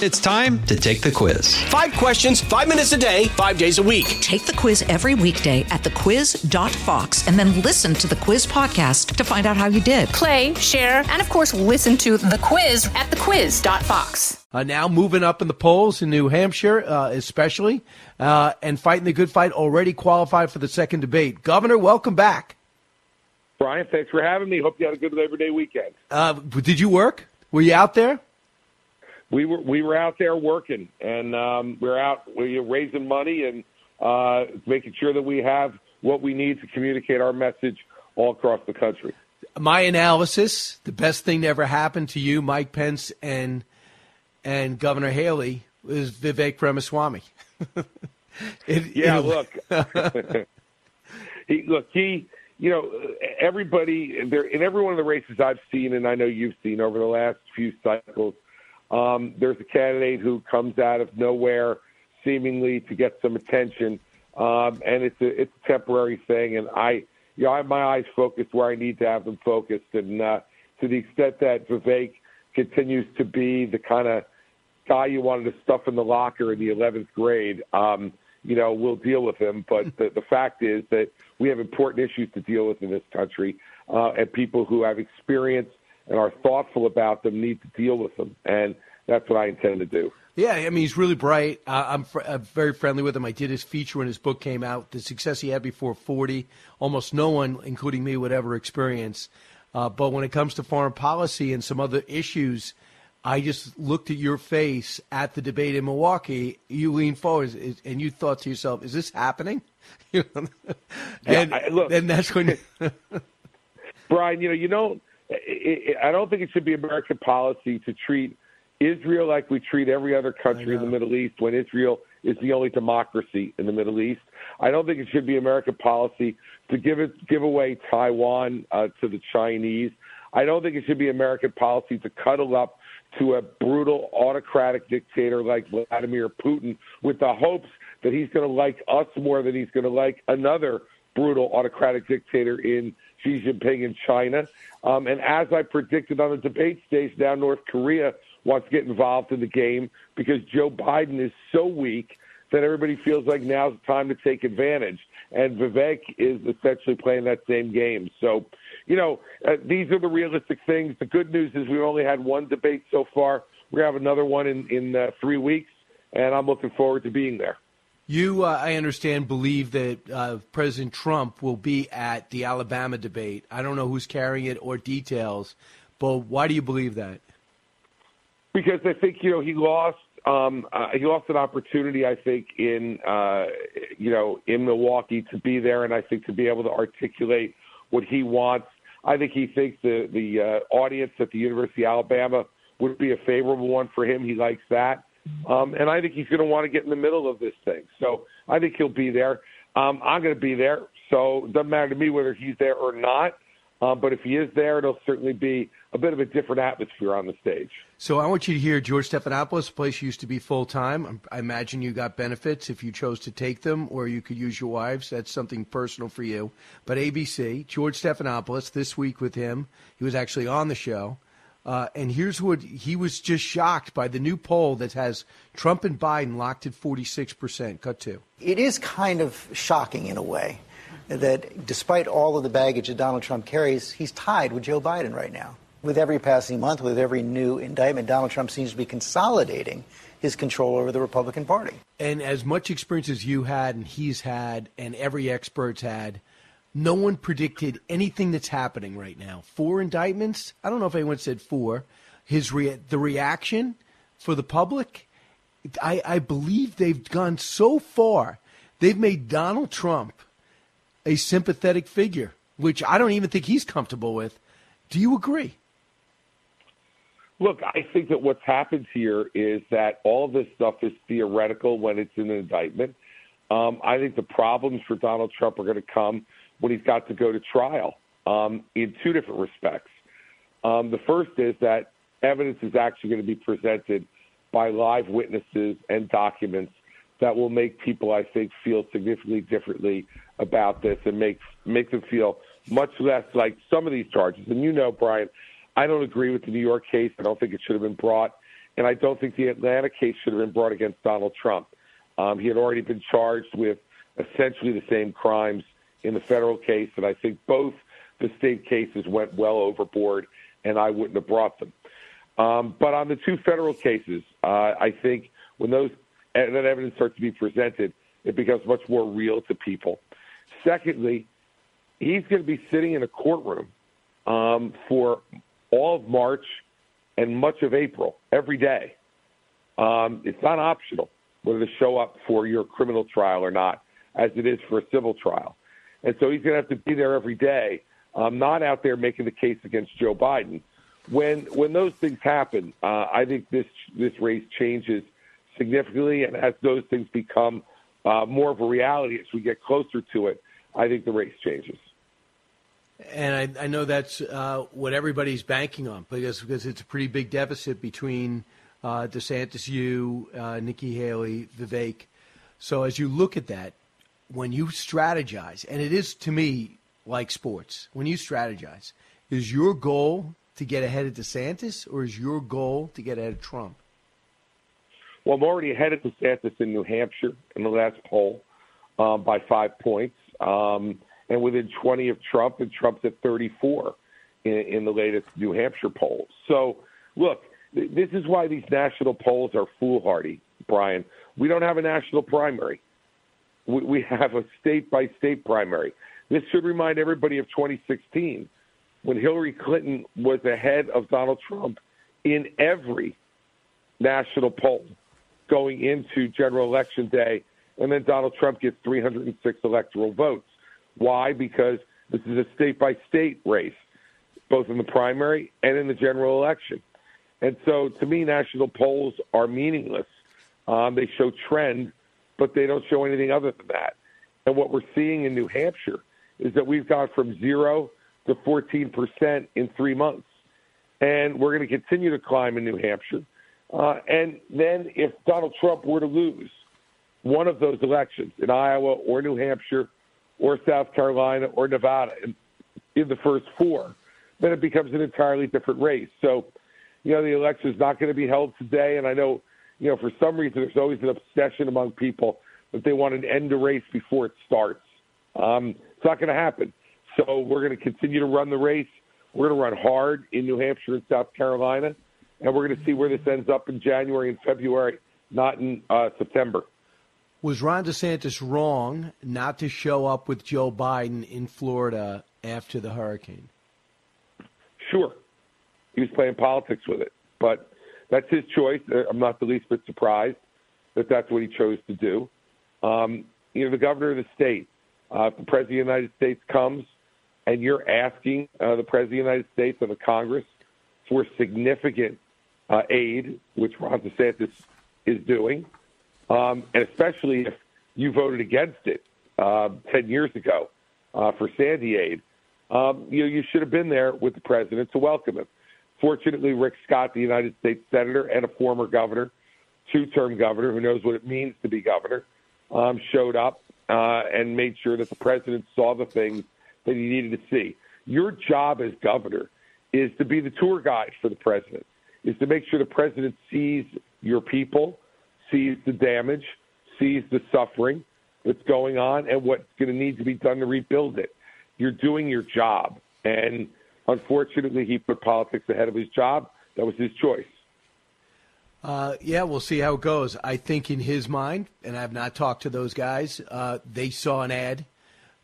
It's time to take the quiz. Five questions, five minutes a day, five days a week. Take the quiz every weekday at thequiz.fox and then listen to the quiz podcast to find out how you did. Play, share, and of course, listen to the quiz at thequiz.fox. Uh, now moving up in the polls in New Hampshire, uh, especially, uh, and fighting the good fight, already qualified for the second debate. Governor, welcome back. Brian, thanks for having me. Hope you had a good Labor Day weekend. Uh, did you work? Were you out there? We were we were out there working, and um, we're out we are raising money and uh, making sure that we have what we need to communicate our message all across the country. My analysis: the best thing to ever happen to you, Mike Pence, and and Governor Haley is Vivek Ramaswamy. it, yeah, look, he, look, he, you know, everybody there in every one of the races I've seen, and I know you've seen over the last few cycles um, there's a candidate who comes out of nowhere, seemingly to get some attention, um, and it's a it's a temporary thing. And I, you know, I have my eyes focused where I need to have them focused, and uh, to the extent that Vivek continues to be the kind of guy you wanted to stuff in the locker in the 11th grade, um, you know, we'll deal with him. But the, the fact is that we have important issues to deal with in this country, uh, and people who have experience and are thoughtful about them need to deal with them. And that's what I intend to do. Yeah, I mean, he's really bright. Uh, I'm, fr- I'm, very friendly with him. I did his feature when his book came out. The success he had before 40, almost no one, including me, would ever experience. Uh, but when it comes to foreign policy and some other issues, I just looked at your face at the debate in Milwaukee. You leaned forward and you thought to yourself, "Is this happening?" and, yeah, I, look, and that's when, Brian, you know, you don't I don't think it should be American policy to treat Israel like we treat every other country in the Middle East when Israel is the only democracy in the Middle East. I don't think it should be American policy to give it give away Taiwan uh, to the Chinese. I don't think it should be American policy to cuddle up to a brutal autocratic dictator like Vladimir Putin with the hopes that he's going to like us more than he's going to like another brutal autocratic dictator in Xi Jinping in China. Um, and as I predicted on the debate stage, now North Korea wants to get involved in the game because Joe Biden is so weak that everybody feels like now's the time to take advantage. And Vivek is essentially playing that same game. So, you know, uh, these are the realistic things. The good news is we've only had one debate so far. We're going to have another one in, in uh, three weeks, and I'm looking forward to being there. You, uh, I understand, believe that uh, President Trump will be at the Alabama debate. I don't know who's carrying it or details, but why do you believe that? Because I think you know he lost. Um, uh, he lost an opportunity, I think, in uh, you know in Milwaukee to be there, and I think to be able to articulate what he wants. I think he thinks the the uh, audience at the University of Alabama would be a favorable one for him. He likes that. Um, and I think he's going to want to get in the middle of this thing. So I think he'll be there. Um, I'm going to be there. So it doesn't matter to me whether he's there or not. Uh, but if he is there, it'll certainly be a bit of a different atmosphere on the stage. So I want you to hear George Stephanopoulos, a place used to be full time. I imagine you got benefits if you chose to take them, or you could use your wives. That's something personal for you. But ABC, George Stephanopoulos, this week with him, he was actually on the show. Uh, and here's what he was just shocked by the new poll that has Trump and Biden locked at 46%. Cut to. It is kind of shocking in a way that despite all of the baggage that Donald Trump carries, he's tied with Joe Biden right now. With every passing month, with every new indictment, Donald Trump seems to be consolidating his control over the Republican Party. And as much experience as you had and he's had and every expert's had, no one predicted anything that's happening right now. Four indictments. I don't know if anyone said four. His rea- the reaction for the public. I, I believe they've gone so far. They've made Donald Trump a sympathetic figure, which I don't even think he's comfortable with. Do you agree? Look, I think that what's happened here is that all this stuff is theoretical when it's an indictment. Um, I think the problems for Donald Trump are going to come when he's got to go to trial um, in two different respects. Um, the first is that evidence is actually going to be presented by live witnesses and documents that will make people, I think, feel significantly differently about this and make make them feel much less like some of these charges. And you know, Brian, I don't agree with the New York case. I don't think it should have been brought. and I don't think the Atlanta case should have been brought against Donald Trump. Um, he had already been charged with essentially the same crimes in the federal case, and I think both the state cases went well overboard, and I wouldn't have brought them. Um, but on the two federal cases, uh, I think when those that evidence starts to be presented, it becomes much more real to people. Secondly, he's going to be sitting in a courtroom um, for all of March and much of April every day. Um, it's not optional whether to show up for your criminal trial or not, as it is for a civil trial. And so he's going to have to be there every day, um, not out there making the case against Joe Biden. When when those things happen, uh, I think this this race changes significantly, and as those things become uh, more of a reality as we get closer to it, I think the race changes. And I, I know that's uh, what everybody's banking on because because it's a pretty big deficit between uh, DeSantis, you, uh, Nikki Haley, Vivek. So as you look at that, when you strategize, and it is to me like sports, when you strategize, is your goal to get ahead of DeSantis or is your goal to get ahead of Trump? Well, I'm already ahead of DeSantis in New Hampshire in the last poll um, by five points. Um, and within 20 of Trump, and Trump's at 34 in, in the latest New Hampshire poll. So, look, th- this is why these national polls are foolhardy, Brian. We don't have a national primary. We, we have a state by state primary. This should remind everybody of 2016 when Hillary Clinton was ahead of Donald Trump in every national poll going into general election day, and then Donald Trump gets 306 electoral votes. Why? Because this is a state by state race, both in the primary and in the general election. And so to me, national polls are meaningless. Um, they show trend, but they don't show anything other than that. And what we're seeing in New Hampshire is that we've gone from zero to 14% in three months. And we're going to continue to climb in New Hampshire. Uh, and then if Donald Trump were to lose one of those elections in Iowa or New Hampshire or South Carolina or Nevada in, in the first four, then it becomes an entirely different race. So, you know, the election is not going to be held today. And I know, you know, for some reason, there's always an obsession among people that they want to end the race before it starts. Um, it's not going to happen. So we're going to continue to run the race. We're going to run hard in New Hampshire and South Carolina, and we're going to see where this ends up in January and February, not in uh, September. Was Ron DeSantis wrong not to show up with Joe Biden in Florida after the hurricane? Sure. He was playing politics with it, but that's his choice. Uh, I'm not the least bit surprised that that's what he chose to do. Um, you know, the governor of the state, uh, if the president of the United States comes and you're asking uh, the president of the United States and the Congress for significant uh, aid, which Ron DeSantis is doing, um, and especially if you voted against it uh, 10 years ago uh, for Sandy aid, um, you you should have been there with the president to welcome him. Fortunately, Rick Scott, the United States senator and a former governor, two-term governor who knows what it means to be governor, um, showed up uh, and made sure that the president saw the things that he needed to see. Your job as governor is to be the tour guide for the president, is to make sure the president sees your people, sees the damage, sees the suffering that's going on, and what's going to need to be done to rebuild it. You're doing your job. And unfortunately, he put politics ahead of his job. That was his choice. Uh, yeah, we'll see how it goes. I think in his mind, and I've not talked to those guys, uh, they saw an ad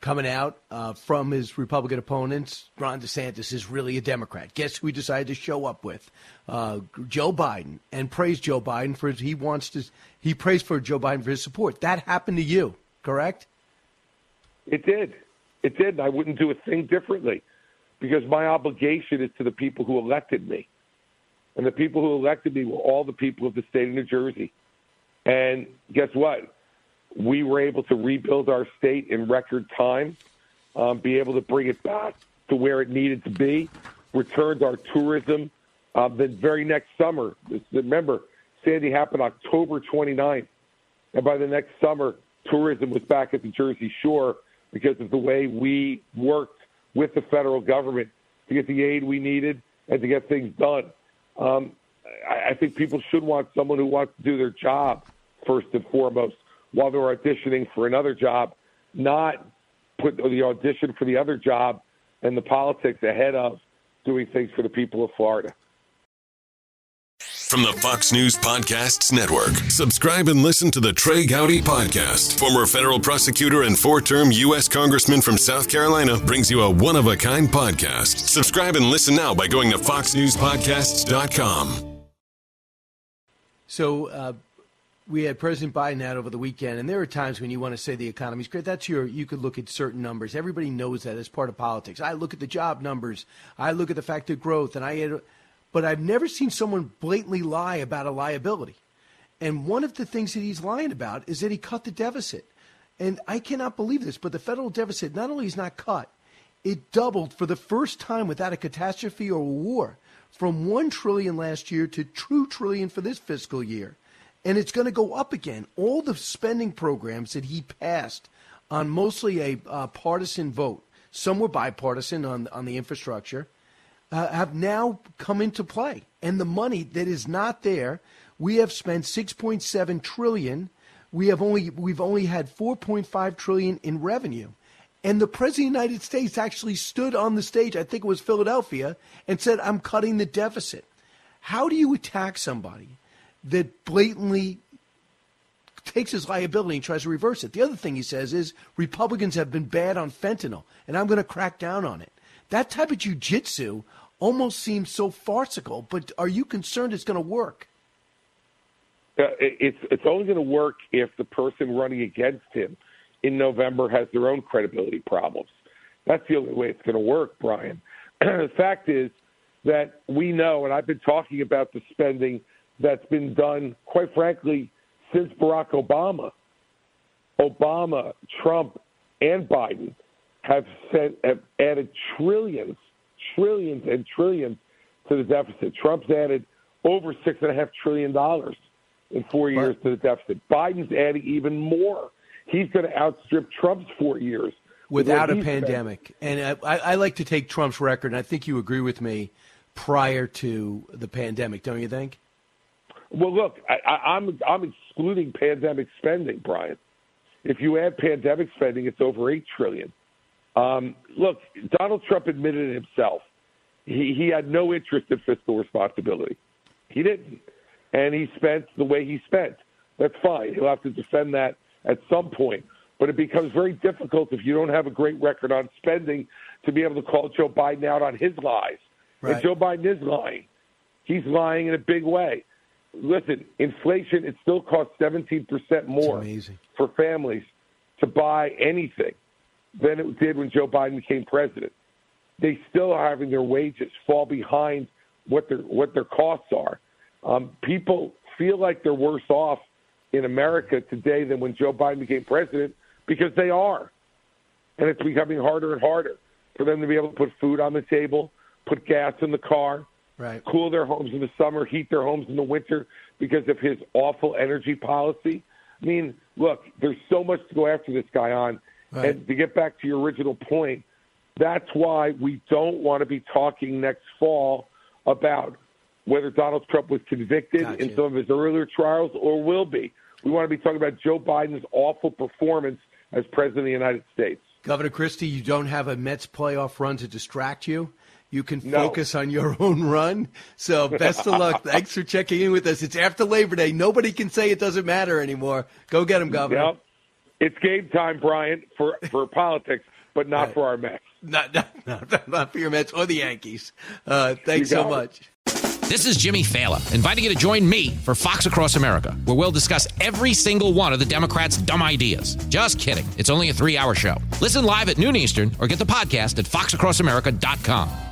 coming out uh, from his Republican opponents. Ron DeSantis is really a Democrat. Guess who he decided to show up with? Uh, Joe Biden, and praise Joe Biden for his, he wants to. He praised for Joe Biden for his support. That happened to you, correct? It did. It did. I wouldn't do a thing differently because my obligation is to the people who elected me. And the people who elected me were all the people of the state of New Jersey. And guess what? We were able to rebuild our state in record time, um, be able to bring it back to where it needed to be, returned our tourism. Uh, the very next summer, remember, Sandy happened October 29th. And by the next summer, tourism was back at the Jersey Shore because of the way we worked with the federal government to get the aid we needed and to get things done. Um, I, I think people should want someone who wants to do their job first and foremost while they're auditioning for another job, not put the audition for the other job and the politics ahead of doing things for the people of Florida. From the Fox News Podcasts Network, subscribe and listen to the Trey Gowdy Podcast. Former federal prosecutor and four term U.S. Congressman from South Carolina brings you a one of a kind podcast. Subscribe and listen now by going to FoxNewsPodcasts.com. So, uh, we had President Biden out over the weekend, and there are times when you want to say the economy's great. That's your, you could look at certain numbers. Everybody knows that as part of politics. I look at the job numbers, I look at the fact of growth, and I had but I've never seen someone blatantly lie about a liability. And one of the things that he's lying about is that he cut the deficit. And I cannot believe this, but the federal deficit not only is not cut, it doubled for the first time without a catastrophe or a war from 1 trillion last year to 2 trillion for this fiscal year. And it's going to go up again. All the spending programs that he passed on mostly a uh, partisan vote, some were bipartisan on on the infrastructure, uh, have now come into play. And the money that is not there, we have spent 6.7 trillion. We have only we've only had 4.5 trillion in revenue. And the president of the United States actually stood on the stage, I think it was Philadelphia, and said, I'm cutting the deficit. How do you attack somebody that blatantly takes his liability and tries to reverse it? The other thing he says is Republicans have been bad on fentanyl, and I'm going to crack down on it. That type of jujitsu almost seems so farcical. But are you concerned it's going to work? Uh, it's it's only going to work if the person running against him in November has their own credibility problems. That's the only way it's going to work, Brian. the fact is that we know, and I've been talking about the spending that's been done, quite frankly, since Barack Obama. Obama, Trump, and Biden have sent have added trillions trillions and trillions to the deficit. Trump's added over six and a half trillion dollars in four years to the deficit. Biden's adding even more. He's going to outstrip Trump's four years without a pandemic. Spent. And uh, I, I like to take Trump's record, and I think you agree with me. Prior to the pandemic, don't you think? Well, look, I, I'm I'm excluding pandemic spending, Brian. If you add pandemic spending, it's over eight trillion. Um, look, Donald Trump admitted it himself. He, he had no interest in fiscal responsibility. He didn't. And he spent the way he spent. That's fine. He'll have to defend that at some point. But it becomes very difficult if you don't have a great record on spending to be able to call Joe Biden out on his lies. Right. And Joe Biden is lying. He's lying in a big way. Listen, inflation, it still costs 17% more for families to buy anything than it did when Joe Biden became president. They still are having their wages fall behind what their what their costs are. Um, people feel like they're worse off in America today than when Joe Biden became president because they are, and it's becoming harder and harder for them to be able to put food on the table, put gas in the car, right. cool their homes in the summer, heat their homes in the winter because of his awful energy policy. I mean, look, there's so much to go after this guy on Right. And to get back to your original point, that's why we don't want to be talking next fall about whether Donald Trump was convicted gotcha. in some of his earlier trials or will be. We want to be talking about Joe Biden's awful performance as president of the United States. Governor Christie, you don't have a Mets playoff run to distract you. You can focus on your own run. So best of luck. Thanks for checking in with us. It's after Labor Day. Nobody can say it doesn't matter anymore. Go get him, Governor. Yep. It's game time, Brian, for, for politics, but not right. for our Mets. Not, not, not, not, for your Mets or the Yankees. Uh, thanks so much. This is Jimmy Failla, inviting you to join me for Fox Across America, where we'll discuss every single one of the Democrats' dumb ideas. Just kidding. It's only a three hour show. Listen live at noon Eastern or get the podcast at foxacrossamerica.com.